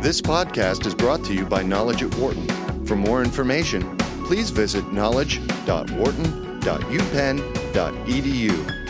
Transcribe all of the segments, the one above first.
This podcast is brought to you by Knowledge at Wharton. For more information, please visit knowledge.wharton.upenn.edu.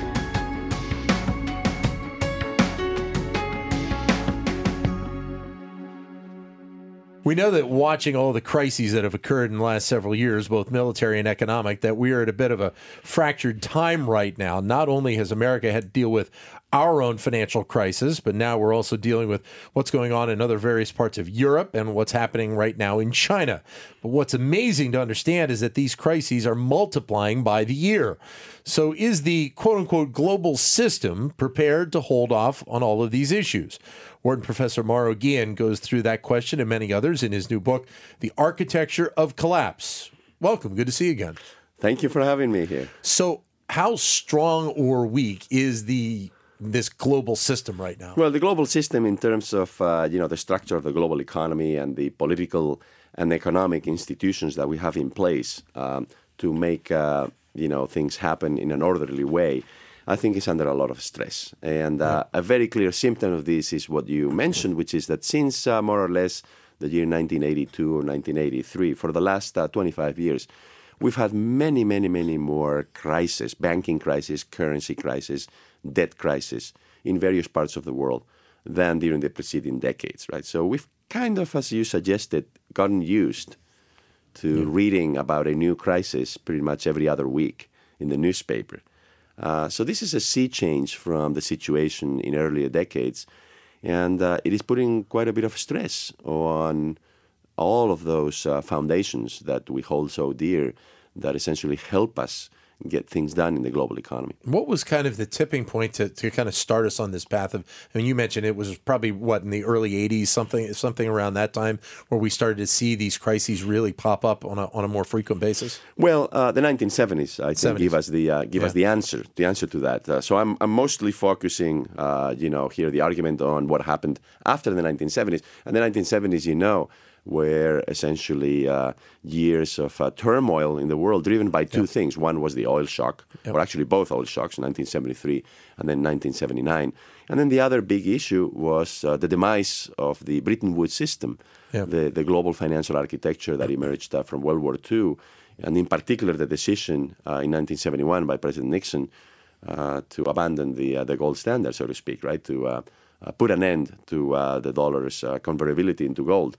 We know that watching all the crises that have occurred in the last several years, both military and economic, that we are at a bit of a fractured time right now. Not only has America had to deal with our own financial crisis, but now we're also dealing with what's going on in other various parts of Europe and what's happening right now in China. But what's amazing to understand is that these crises are multiplying by the year. So, is the quote unquote global system prepared to hold off on all of these issues? Wharton Professor Mauro Guillen goes through that question and many others in his new book, The Architecture of Collapse. Welcome. Good to see you again. Thank you for having me here. So, how strong or weak is the this global system right now? Well, the global system, in terms of uh, you know the structure of the global economy and the political and economic institutions that we have in place um, to make uh, you know things happen in an orderly way, I think is under a lot of stress. And uh, a very clear symptom of this is what you mentioned, which is that since uh, more or less the year 1982 or 1983, for the last uh, 25 years, we've had many, many, many more crises, banking crisis, currency crisis, debt crisis in various parts of the world than during the preceding decades, right? So we've kind of, as you suggested, gotten used to yeah. reading about a new crisis pretty much every other week in the newspaper. Uh, so this is a sea change from the situation in earlier decades, and uh, it is putting quite a bit of stress on all of those uh, foundations that we hold so dear that essentially help us get things done in the global economy. What was kind of the tipping point to, to kind of start us on this path of? I mean, you mentioned it was probably what in the early '80s, something something around that time, where we started to see these crises really pop up on a on a more frequent basis. Well, uh, the 1970s, I think, 70s. give us the uh, give yeah. us the answer the answer to that. Uh, so I'm I'm mostly focusing, uh, you know, here the argument on what happened after the 1970s, and the 1970s, you know were essentially uh, years of uh, turmoil in the world driven by two things. One was the oil shock, yep. or actually both oil shocks, 1973 and then 1979. And then the other big issue was uh, the demise of the Bretton Woods system, yep. the, the global financial architecture that emerged uh, from World War II, and in particular the decision uh, in 1971 by President Nixon uh, to abandon the, the gold standard, so to speak, right, to put an end to the dollar's convertibility into gold.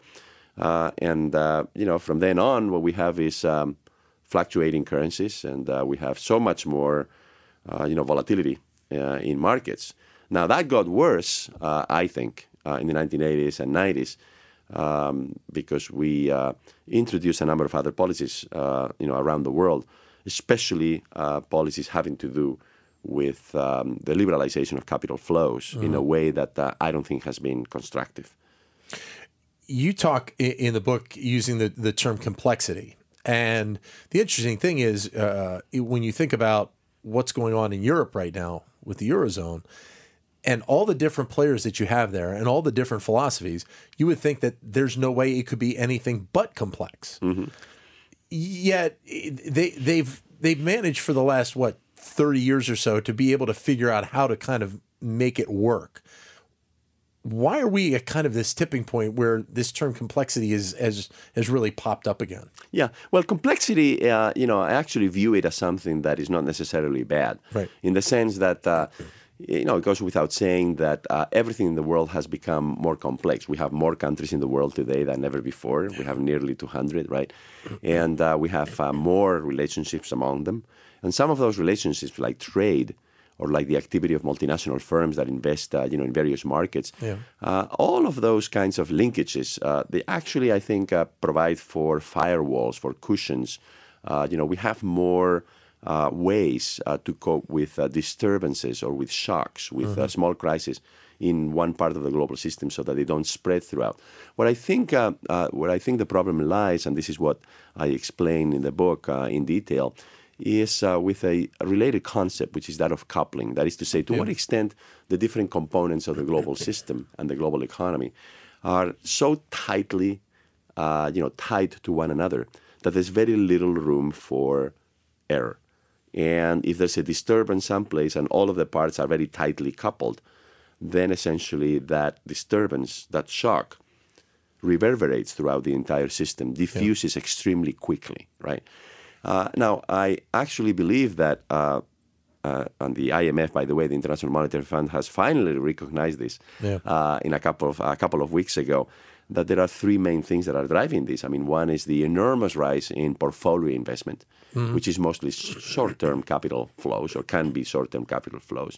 Uh, and uh, you know, from then on, what we have is um, fluctuating currencies, and uh, we have so much more, you know, volatility in markets. Now that got worse, I think, in the 1980s and 90s. Um, because we uh, introduced a number of other policies, uh, you know, around the world, especially uh, policies having to do with um, the liberalization of capital flows mm-hmm. in a way that I don't think has been constructive you talk in the book using the, the term complexity. And the interesting thing is, uh, when you think about what's going on in Europe right now with the Eurozone and all the different players that you have there and all the different philosophies, you would think that there's no way it could be anything but complex. Mm-hmm. Yet they, they've, they've managed for the last, what, 30 years or so to be able to figure out how to kind of make it work why are we at kind of this tipping point where this term complexity is has has really popped up again? Yeah, well, complexity, uh, you know, I actually view it as something that is not necessarily bad, right? In the sense that. Uh, you know, it goes without saying that uh, everything in the world has become more complex. We have more countries in the world today than ever before. We have nearly 200, right? And uh, we have uh, more relationships among them. And some of those relationships, like trade, or like the activity of multinational firms that invest, uh, you know, in various markets. Yeah. Uh, all of those kinds of linkages, uh, they actually, I think, uh, provide for firewalls, for cushions. Uh, you know, we have more uh, ways to cope with disturbances or with shocks, with mm-hmm. small crises in one part of the global system, so that they don't spread throughout. What I think, where I think the problem lies, and this is what I explain in the book in detail is uh, with a, related concept, which is that of coupling. That is to say, to yeah. what extent the different components of the global system and the global economy are so tightly, uh, you know, tied to one another that there's very little room for error. And if there's a disturbance someplace and all of the parts are very tightly coupled, then essentially that disturbance, that shock, reverberates throughout the entire system, diffuses yeah. extremely quickly, right? Uh, now, I actually believe that, uh, uh, and the IMF, by the way, the International Monetary Fund, has finally recognized this yeah. Uh, in a couple of a couple of weeks ago. That there are three main things that are driving this. I mean, one is the enormous rise in portfolio investment, mm-hmm. which is mostly short-term capital flows or can be short-term capital flows,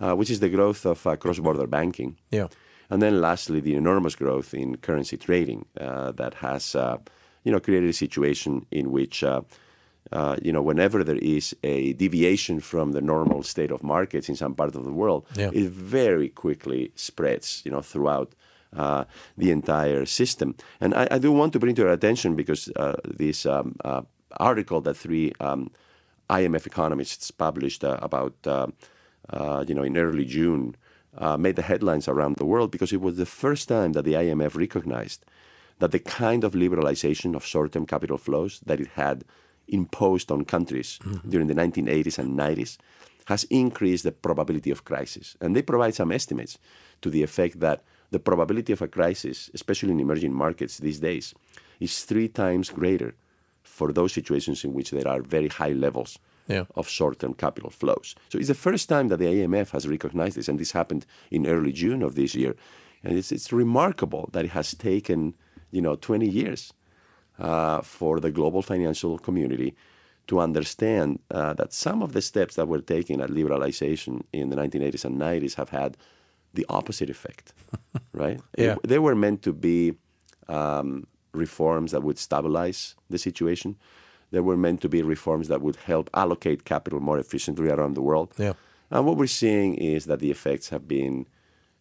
uh, which is the growth of uh, cross-border banking. Yeah. And then lastly, the enormous growth in currency trading that has, you know, created a situation in which uh, you know, whenever there is a deviation from the normal state of markets in some part of the world, yeah. it very quickly spreads, you know, throughout uh, the entire system. And I, I, do want to bring to your attention because uh, this um, uh, article that three um, IMF economists published uh, about, you know, in early June, made the headlines around the world because it was the first time that the IMF recognized that the kind of liberalization of short-term capital flows that it had imposed on countries mm-hmm. during the 1980s and 90s has increased the probability of crisis. And they provide some estimates to the effect that the probability of a crisis, especially in emerging markets these days, is three times greater for those situations in which there are very high levels yeah. of short-term capital flows. So it's the first time that the IMF has recognized this, and this happened in early June of this year. And it's, it's remarkable that it has taken, you know, 20 years for the global financial community to understand uh, that some of the steps that were taken at liberalization in the 1980s and 90s have had the opposite effect, right? yeah. It, they were meant to be um, reforms that would stabilize the situation. They were meant to be reforms that would help allocate capital more efficiently around the world. Yeah. And what we're seeing is that the effects have been,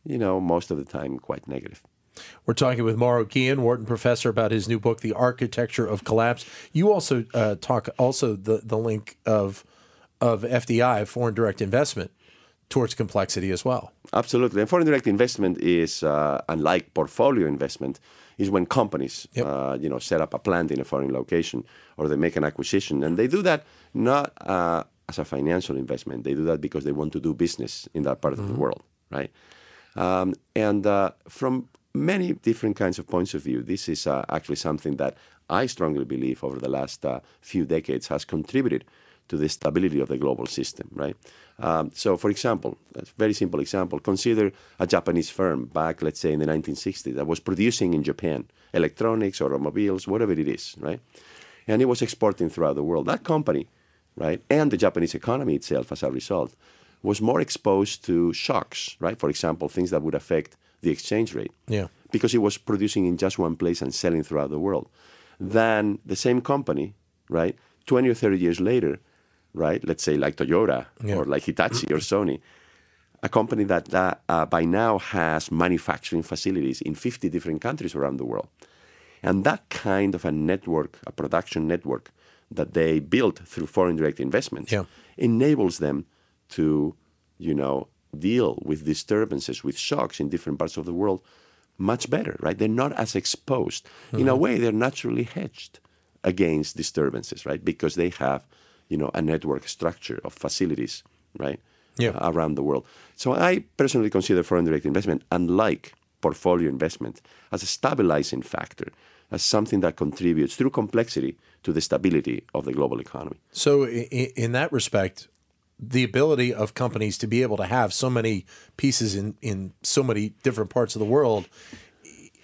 you know, most of the time quite negative. We're talking with Mauro Guillen, Wharton professor, about his new book, "The Architecture of Collapse." You also uh, talk also the the link of of FDI, foreign direct investment, towards complexity as well. Absolutely, and foreign direct investment is uh, unlike portfolio investment. Is when companies, yep. uh, you know, set up a plant in a foreign location or they make an acquisition, and they do that not uh, as a financial investment. They do that because they want to do business in that part mm-hmm. of the mm-hmm. world, right? Um, and uh, from many different kinds of points of view. This is uh, actually something that I strongly believe over the last uh, few decades has contributed to the stability of the global system, right? Um, so, for example, a very simple example, consider a Japanese firm back, let's say, in the 1960s that was producing in Japan electronics, automobiles, whatever it is, right? And it was exporting throughout the world. That company, right, and the Japanese economy itself as a result, was more exposed to shocks, right? For example, things that would affect the exchange rate. Yeah. Because it was producing in just one place and selling throughout the world. Than the same company, right, 20 or 30 years later, right, let's say like Toyota yeah. or like Hitachi or Sony, a company that, that uh, by now has manufacturing facilities in 50 different countries around the world. And that kind of a network, a production network that they built through foreign direct investments, yeah. enables them to, you know, deal with disturbances, with shocks in different parts of the world much better, right? They're not as exposed. Mm-hmm. In a mm-hmm. way, they're naturally hedged against disturbances, right? Because they have, you know, a network structure of facilities, right? Yeah. Uh, around the world. So I personally consider foreign direct investment, unlike portfolio investment, as a stabilizing factor, as something that contributes through complexity to the stability of the global economy. So, in, in that respect, the ability of companies to be able to have so many pieces in, in so many different parts of the world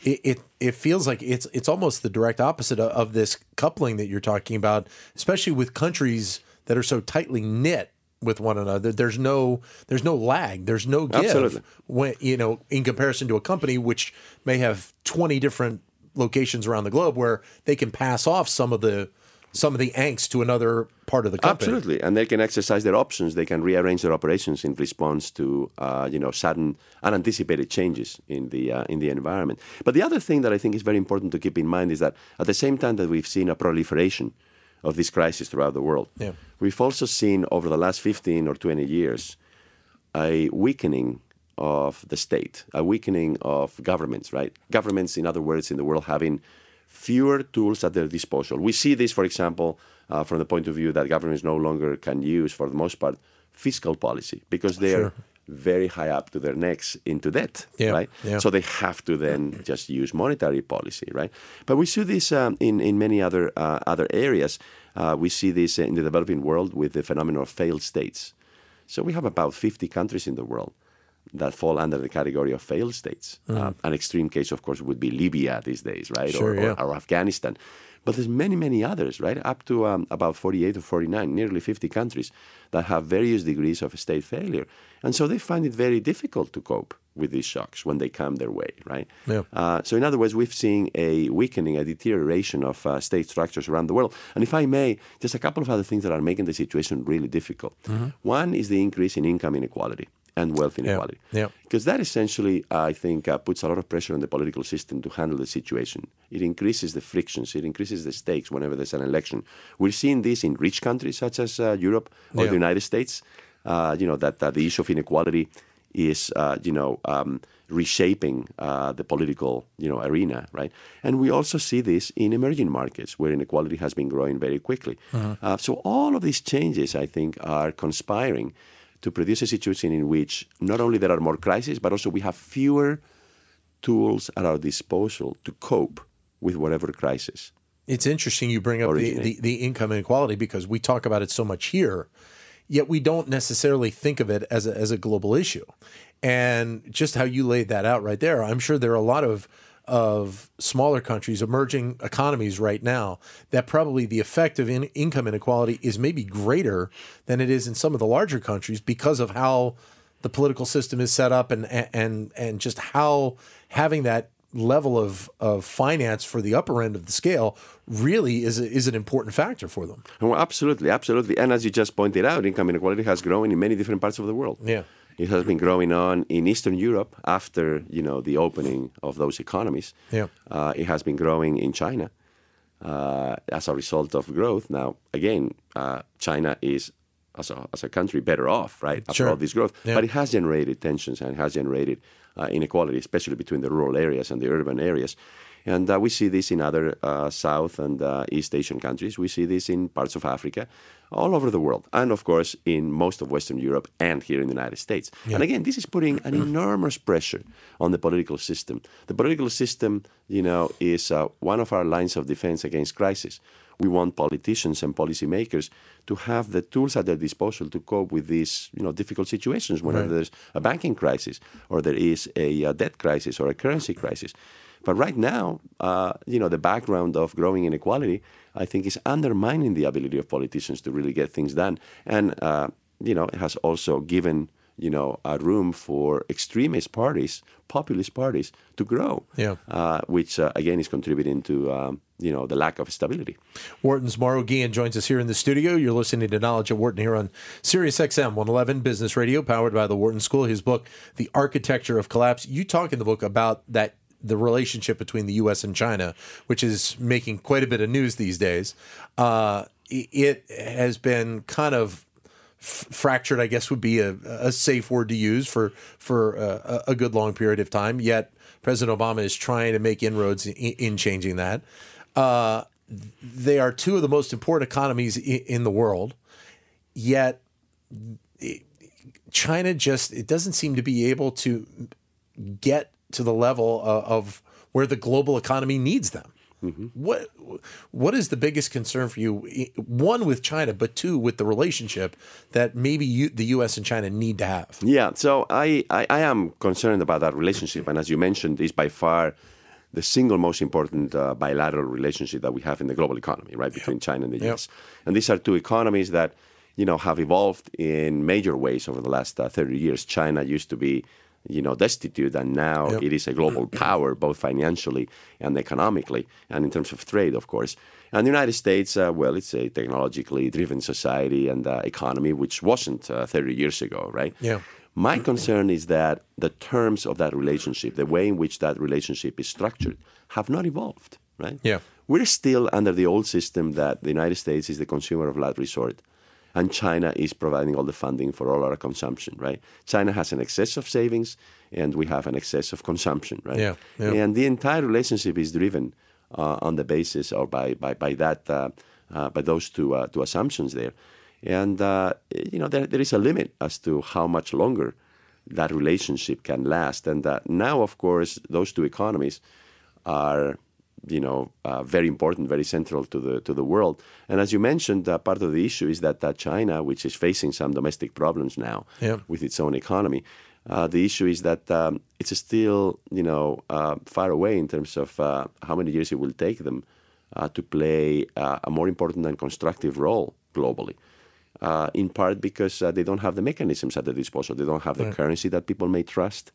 it, it, it feels like it's it's almost the direct opposite of, of, this coupling that you're talking about, especially with countries that are so tightly knit with one another. There's no there's no lag. There's no give Absolutely. when you know in comparison to a company which may have 20 different locations around the globe where they can pass off some of the some of the angst to another part of the company. Absolutely, and they can exercise their options. They can rearrange their operations in response to uh, you know sudden, unanticipated changes in the uh, in the environment. But the other thing that I think is very important to keep in mind is that at the same time that we've seen a proliferation of this crisis throughout the world, yeah. we've also seen over the last 15 or 20 years a weakening of the state, a weakening of governments. Right, governments, in other words, in the world having fewer tools at their disposal. We see this, for example, uh, from the point of view that governments no longer can use, for the most part, fiscal policy because they're sure. very high up to their necks into debt, Yeah, right? yeah. So they have to then just use monetary policy, right? But we see this um, in in many other uh, other areas. Uh, we see this in the developing world with the phenomenon of failed states. So we have about 50 countries in the world that fall under the category of failed states. Uh, an extreme case, of course, would be Libya these days, right? Sure, or, yeah. or, or Afghanistan. But there's many, many others, right? Up to um, about 48 or 49, nearly 50 countries that have various degrees of state failure. And so they find it very difficult to cope with these shocks when they come their way, right? Yeah. Uh, so, in other words, we've seen a weakening, a deterioration of uh, state structures around the world. And if I may, just a couple of other things that are making the situation really difficult. One is the increase in income inequality and wealth inequality. Yeah. Because that essentially, I think, uh, puts a lot of pressure on the political system to handle the situation. It increases the frictions, it increases the stakes whenever there's an election. We're seeing this in rich countries such as uh, Europe or Yeah. the United States. Uh, you know that, that the issue of inequality is, uh, you know, um, reshaping uh, the political, you know, arena, right? And we also see this in emerging markets where inequality has been growing very quickly. Uh, so all of these changes, I think, are conspiring to produce a situation in which not only there are more crises, but also we have fewer tools at our disposal to cope with whatever crisis. It's interesting you bring up the, the, the income inequality because we talk about it so much here, yet we don't necessarily think of it as a, as a global issue. And just how you laid that out right there, I'm sure there are a lot of of smaller countries, emerging economies right now, that probably the effect of in, income inequality is maybe greater than it is in some of the larger countries because of how the political system is set up and and and just how having that level of, of finance for the upper end of the scale really is a, is an important factor for them. Oh, absolutely, absolutely. And as you just pointed out, income inequality has grown in many different parts of the world. Yeah. It has been growing on in Eastern Europe after you know the opening of those economies. Yeah. Uh, it has been growing in China uh, as a result of growth. Now, again, uh, China is as a, as a country better off, right? After Sure. all this growth, Yeah. but it has generated tensions and has generated uh, inequality, especially between the rural areas and the urban areas. And uh, we see this in other uh, South and uh, East Asian countries. We see this in parts of Africa, all over the world, and of course in most of Western Europe and here in the United States. And again, this is putting an enormous pressure on the political system. The political system, you know, is uh, one of our lines of defense against crisis. We want politicians and policymakers to have the tools at their disposal to cope with these, you know, difficult situations whenever there's a banking crisis or there is a, uh debt crisis or a currency crisis. But right now, uh, you know, the background of growing inequality, I think, is undermining the ability of politicians to really get things done, and uh, you know, it has also given you know a room for extremist parties, populist parties, to grow. Yeah. uh, which uh, again is contributing to um, you know the lack of stability. Wharton's Mauro Guillen joins us here in the studio. You're listening to Knowledge at Wharton here on Sirius XM 111 Business Radio, powered by the Wharton School. His book, The Architecture of Collapse. You talk in the book about that the relationship between the U.S. and China, which is making quite a bit of news these days. Uh, it has been kind of f- fractured, I guess would be a, a safe word to use for for uh, a good long period of time. Yet President Obama is trying to make inroads in, in changing that. Uh, they are two of the most important economies in, in the world, yet China just it doesn't seem to be able to get to the level of, of where the global economy needs them. What what is the biggest concern for you? One with China, but two with the relationship that maybe you, the U.S. and China need to have. Yeah, so I, I, I am concerned about that relationship, and as you mentioned, is by far the single most important uh, bilateral relationship that we have in the global economy, right, between China and the Yep. U.S. And these are two economies that, you know, have evolved in major ways over the last uh, 30 years. China used to be, you know, destitute, and now Yep. it is a global power, both financially and economically, and in terms of trade, of course. And the United States, uh, well, it's a technologically driven society and uh, economy, which wasn't uh, 30 years ago, right? Yeah. My concern is that the terms of that relationship, the way in which that relationship is structured, have not evolved, right? Yeah. We're still under the old system that the United States is the consumer of last resort and China is providing all the funding for all our consumption, right? China has an excess of savings and we have an excess of consumption, right? Yeah, yeah. And the entire relationship is driven uh, on the basis or by, by, by that, uh, uh, by those two, uh, two assumptions there. And, uh, you know, there, there is a limit as to how much longer that relationship can last. And uh, now, of course, those two economies are you know, uh, very important, very central to the to the world. And as you mentioned, uh, part of the issue is that uh, China, which is facing some domestic problems now yeah. with its own economy, uh, the issue is that um, it's still, you know, uh, far away in terms of uh, how many years it will take them to play a more important and constructive role globally. in part because they don't have the mechanisms at their disposal. They don't have the right. currency that people may trust.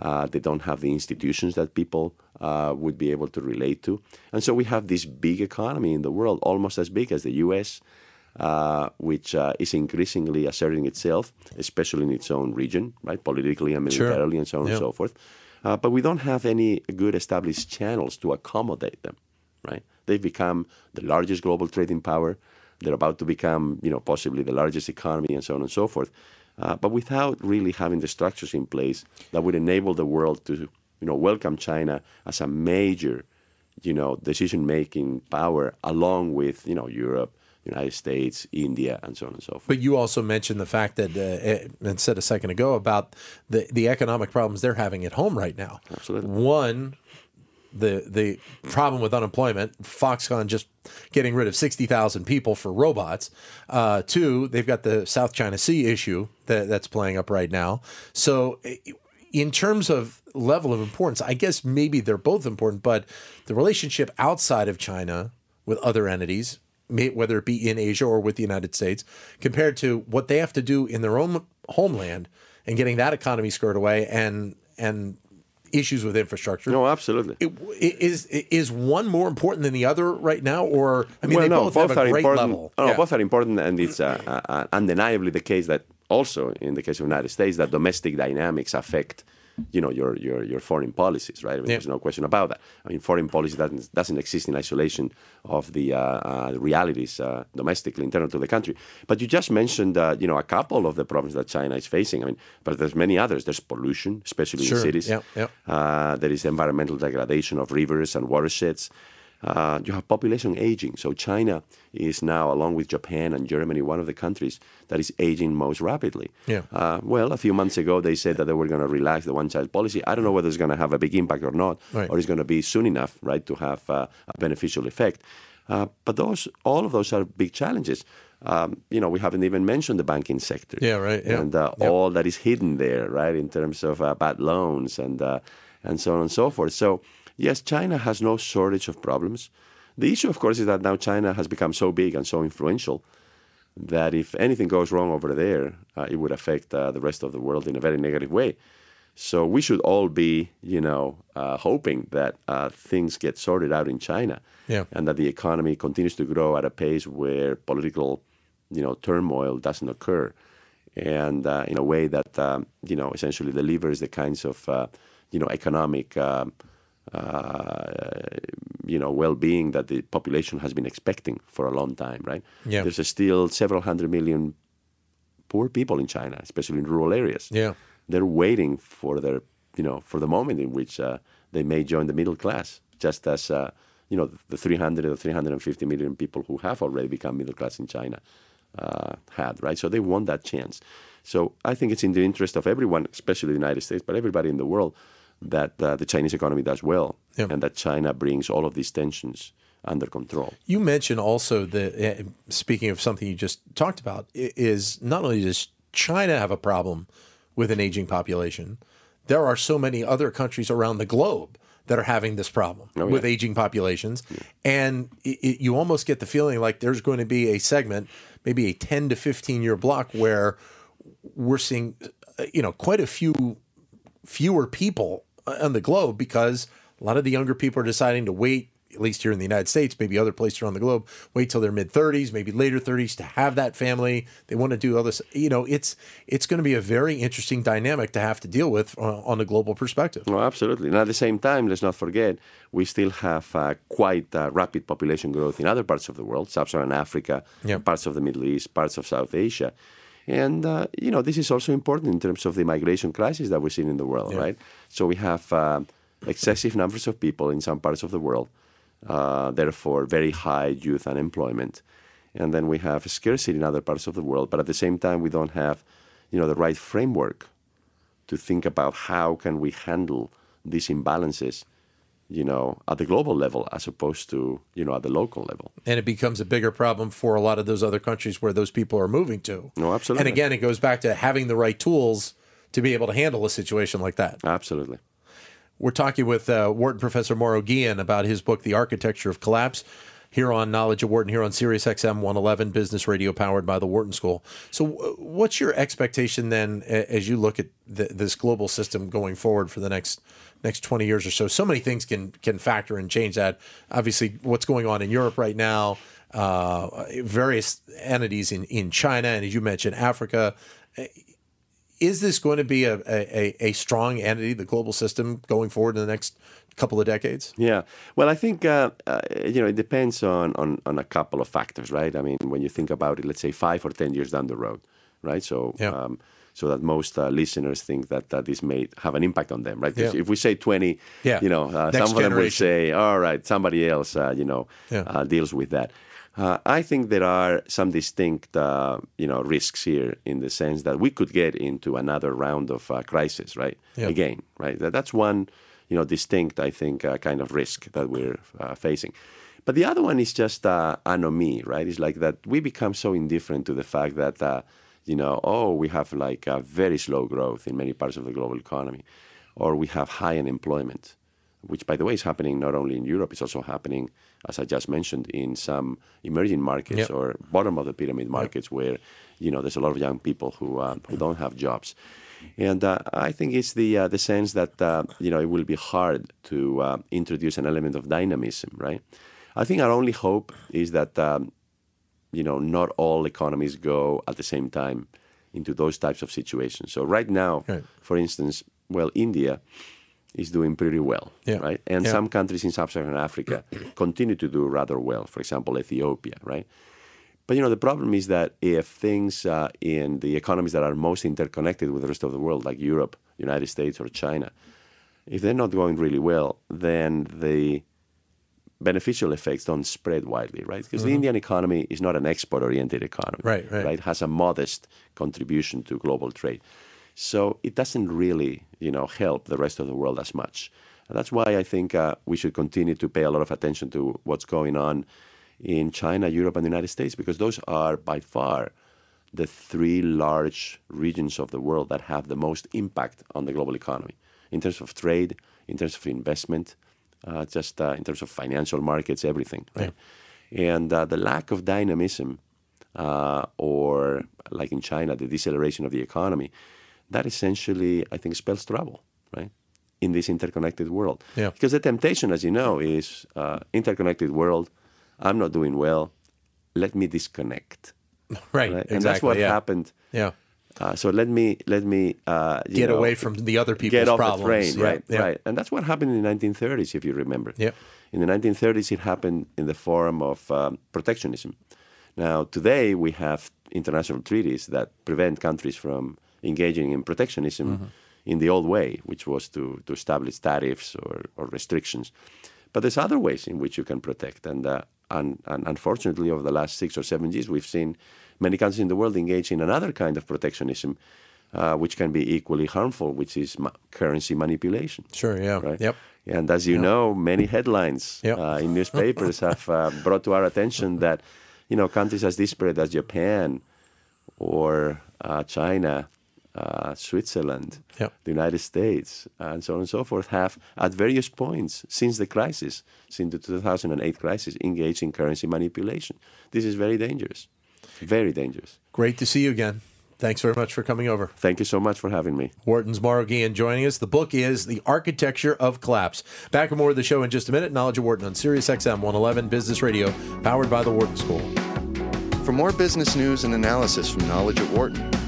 Uh, they don't have the institutions that people uh, would be able to relate to. And so we have this big economy in the world, almost as big as the US, uh, which uh, is increasingly asserting itself, especially in its own region, right, politically and militarily, sure. and so on and so forth. Uh, but we don't have any good established channels to accommodate them, right? They've become the largest global trading power. They're about to become, you know, possibly the largest economy, and so on and so forth uh, but without really having the structures in place that would enable the world to, you know, welcome China as a major, you know, decision-making power, along with, you know, Europe, United States, India, and so on and so forth. But you also mentioned the fact that, uh, and said a second ago about the the economic problems they're having at home right now. Absolutely. One, the the problem with unemployment, Foxconn just getting rid of sixty thousand people for robots. Uh, two, they've got the South China Sea issue that, that's playing up right now. So, in terms of level of importance, I guess maybe they're both important, but the relationship outside of China with other entities, whether it be in Asia or with the United States, compared to what they have to do in their own homeland and getting that economy squared away and and issues with infrastructure. No, absolutely. It, is is one more important than the other right now, or I mean, well, they no, both, both have a great important. level. Oh, no, yeah. both are important, and it's uh, uh, uh, undeniably the case that also in the case of the United States that domestic dynamics affect you know your your your foreign policies, right? I mean, yeah. There's no question about that. I mean, foreign policy doesn't doesn't exist in isolation of the uh, uh, realities uh, domestically internal to the country. But you just mentioned uh, you know a couple of the problems that China is facing. I mean, but there's many others. There's pollution, especially sure. in cities. Yeah, yeah. Uh, there is environmental degradation of rivers and watersheds. Uh, you have population aging. So China is now, along with Japan and Germany, one of the countries that is aging most rapidly. Yeah. Uh, well, a few months ago, they said that they were going to relax the one-child policy. I don't know whether it's going to have a big impact or not, right. or it's going to be soon enough, right, to have uh, a beneficial effect. Uh, but those, all of those are big challenges. Um, you know, we haven't even mentioned the banking sector. Yeah, right. Yeah. And uh, all that is hidden there, right, in terms of uh, bad loans and uh, and so on and so forth. So yes, China has no shortage of problems. The issue, of course, is that now China has become so big and so influential that if anything goes wrong over there, uh, it would affect uh, the rest of the world in a very negative way. So we should all be, you know, uh, hoping that uh, things get sorted out in China, yeah. and that the economy continues to grow at a pace where political, you know, turmoil doesn't occur, and uh, in a way that um, you know essentially delivers the kinds of, uh, you know, economic um, you know well-being that the population has been expecting for a long time, right? Yeah. There's still several hundred million poor people in China, especially in rural areas. Yeah. They're waiting for their you know for the moment in which uh, they may join the middle class, just as uh, you know the 300 or 350 million people who have already become middle class in China uh, had, right? So they want that chance. So I think it's in the interest of everyone, especially the United States, but everybody in the world, that uh, the Chinese economy does well yeah. and that China brings all of these tensions under control. You mentioned also that, uh, speaking of something you just talked about, is not only does China have a problem with an aging population, there are so many other countries around the globe that are having this problem oh, with aging populations. Yeah. And it, it, you almost get the feeling like there's going to be a segment, maybe a 10 to 15 year block, where we're seeing, uh, you know, quite a few fewer people on the globe because a lot of the younger people are deciding to wait at least here in the United States, maybe other places around the globe, wait till their mid 30s, maybe later 30s to have that family. They want to do all this. You know, it's it's going to be a very interesting dynamic to have to deal with uh, on a global perspective. Well, absolutely. And at the same time, let's not forget, we still have uh, quite uh, rapid population growth in other parts of the world, sub-Saharan Africa, parts of the Middle East, parts of South Asia. And, uh, you know, this is also important in terms of the migration crisis that we're seeing in the world, yeah. right? So we have uh, excessive numbers of people in some parts of the world, uh, therefore very high youth unemployment. And then we have scarcity in other parts of the world, but at the same time, we don't have, you know, the right framework to think about how can we handle these imbalances you know, at the global level as opposed to, you know, at the local level. And it becomes a bigger problem for a lot of those other countries where those people are moving to. No, absolutely. And again, it goes back to having the right tools to be able to handle a situation like that. Absolutely. We're talking with uh, Wharton Professor Mauro Guillen about his book, The Architecture of Collapse here on Knowledge at Wharton, here on Sirius XM 111, business radio powered by the Wharton School. So, what's your expectation then as you look at the, this global system going forward for the next next 20 years or so? So many things can can factor and change that. Obviously, what's going on in Europe right now, uh, various entities in, in China, and as you mentioned, Africa. Is this going to be a, a, a strong entity, the global system, going forward in the next couple of decades? Yeah. Well, I think uh, uh, you know it depends on, on on a couple of factors, right? I mean, when you think about it, let's say five or ten years down the road, right? So. Yeah. Um, so that most uh, listeners think that uh, this may have an impact on them, right? Yeah. If we say 20, yeah. you know, uh, some of them will say, all right, somebody else, uh, you know, uh, deals with that. Uh, I think there are some distinct, uh, you know, risks here in the sense that we could get into another round of uh, crisis, right? Again, right? That, that's one, you know, distinct, I think, uh, kind of risk that we're uh, facing. But the other one is just uh, anomie, right? It's like that we become so indifferent to the fact that, uh, you know, oh, we have like a very slow growth in many parts of the global economy, or we have high unemployment, which, by the way, is happening not only in Europe, it's also happening, as I just mentioned, in some emerging markets Yep. or bottom of the pyramid markets where, you know, there's a lot of young people who uh, who don't have jobs. And uh, I think it's the uh, the sense that uh, you know it will be hard to uh, introduce an element of dynamism, right? I think our only hope is that um, you know not all economies go at the same time into those types of situations. So right now, Right. for instance, well, India is doing pretty well, Yeah. right? And Yeah. some countries in sub-Saharan Africa continue to do rather well. For example, Ethiopia, right? But you know, the problem is that if things uh, in the economies that are most interconnected with the rest of the world, like Europe, United States, or China, if they're not going really well, then the beneficial effects don't spread widely, right? Because the Indian economy is not an export-oriented economy, Right, right. Right, has a modest contribution to global trade, so it doesn't really, you know, help the rest of the world as much. And that's why I think uh, we should continue to pay a lot of attention to what's going on in China, Europe, and the United States, because those are by far the three large regions of the world that have the most impact on the global economy in terms of trade, in terms of investment, uh, just uh, in terms of financial markets, everything. Right? And uh, the lack of dynamism, uh, or like in China, the deceleration of the economy, that essentially, I think, spells trouble, right? In this interconnected world. Yeah. Because the temptation, as you know, is uh, interconnected world. I'm not doing well. Let me disconnect. Right. Right? Exactly. And that's what yeah. happened. Yeah. Uh, so let me let me uh, Get know, away from the other people's get off problems. the train, Yeah, right? yeah. Right, and that's what happened in the 1930s, if you remember. Yeah. In the 1930s, it happened in the form of um, protectionism. Now today we have international treaties that prevent countries from engaging in protectionism Mm-hmm. in the old way, which was to to establish tariffs or, or restrictions. But there's other ways in which you can protect, and, uh, and and unfortunately, over the last six or seven years, we've seen many countries in the world engage in another kind of protectionism, uh, which can be equally harmful, which is ma- currency manipulation. Sure. Yeah. Right? Yep. And as you know, many headlines Yep. uh, in newspapers have uh, brought to our attention that, you know, countries as disparate as Japan or uh, China, uh, Switzerland, Yep. the United States, and so on and so forth, have at various points since the crisis, since the 2008 crisis, engaged in currency manipulation. This is very dangerous, very dangerous. Great to see you again. Thanks very much for coming over. Thank you so much for having me. Wharton's Mauro Guillen joining us. The book is The Architecture of Collapse. Back with more of the show in just a minute. Knowledge of Wharton on Sirius XM 111 Business Radio, powered by the Wharton School. For more business news and analysis from Knowledge at Wharton,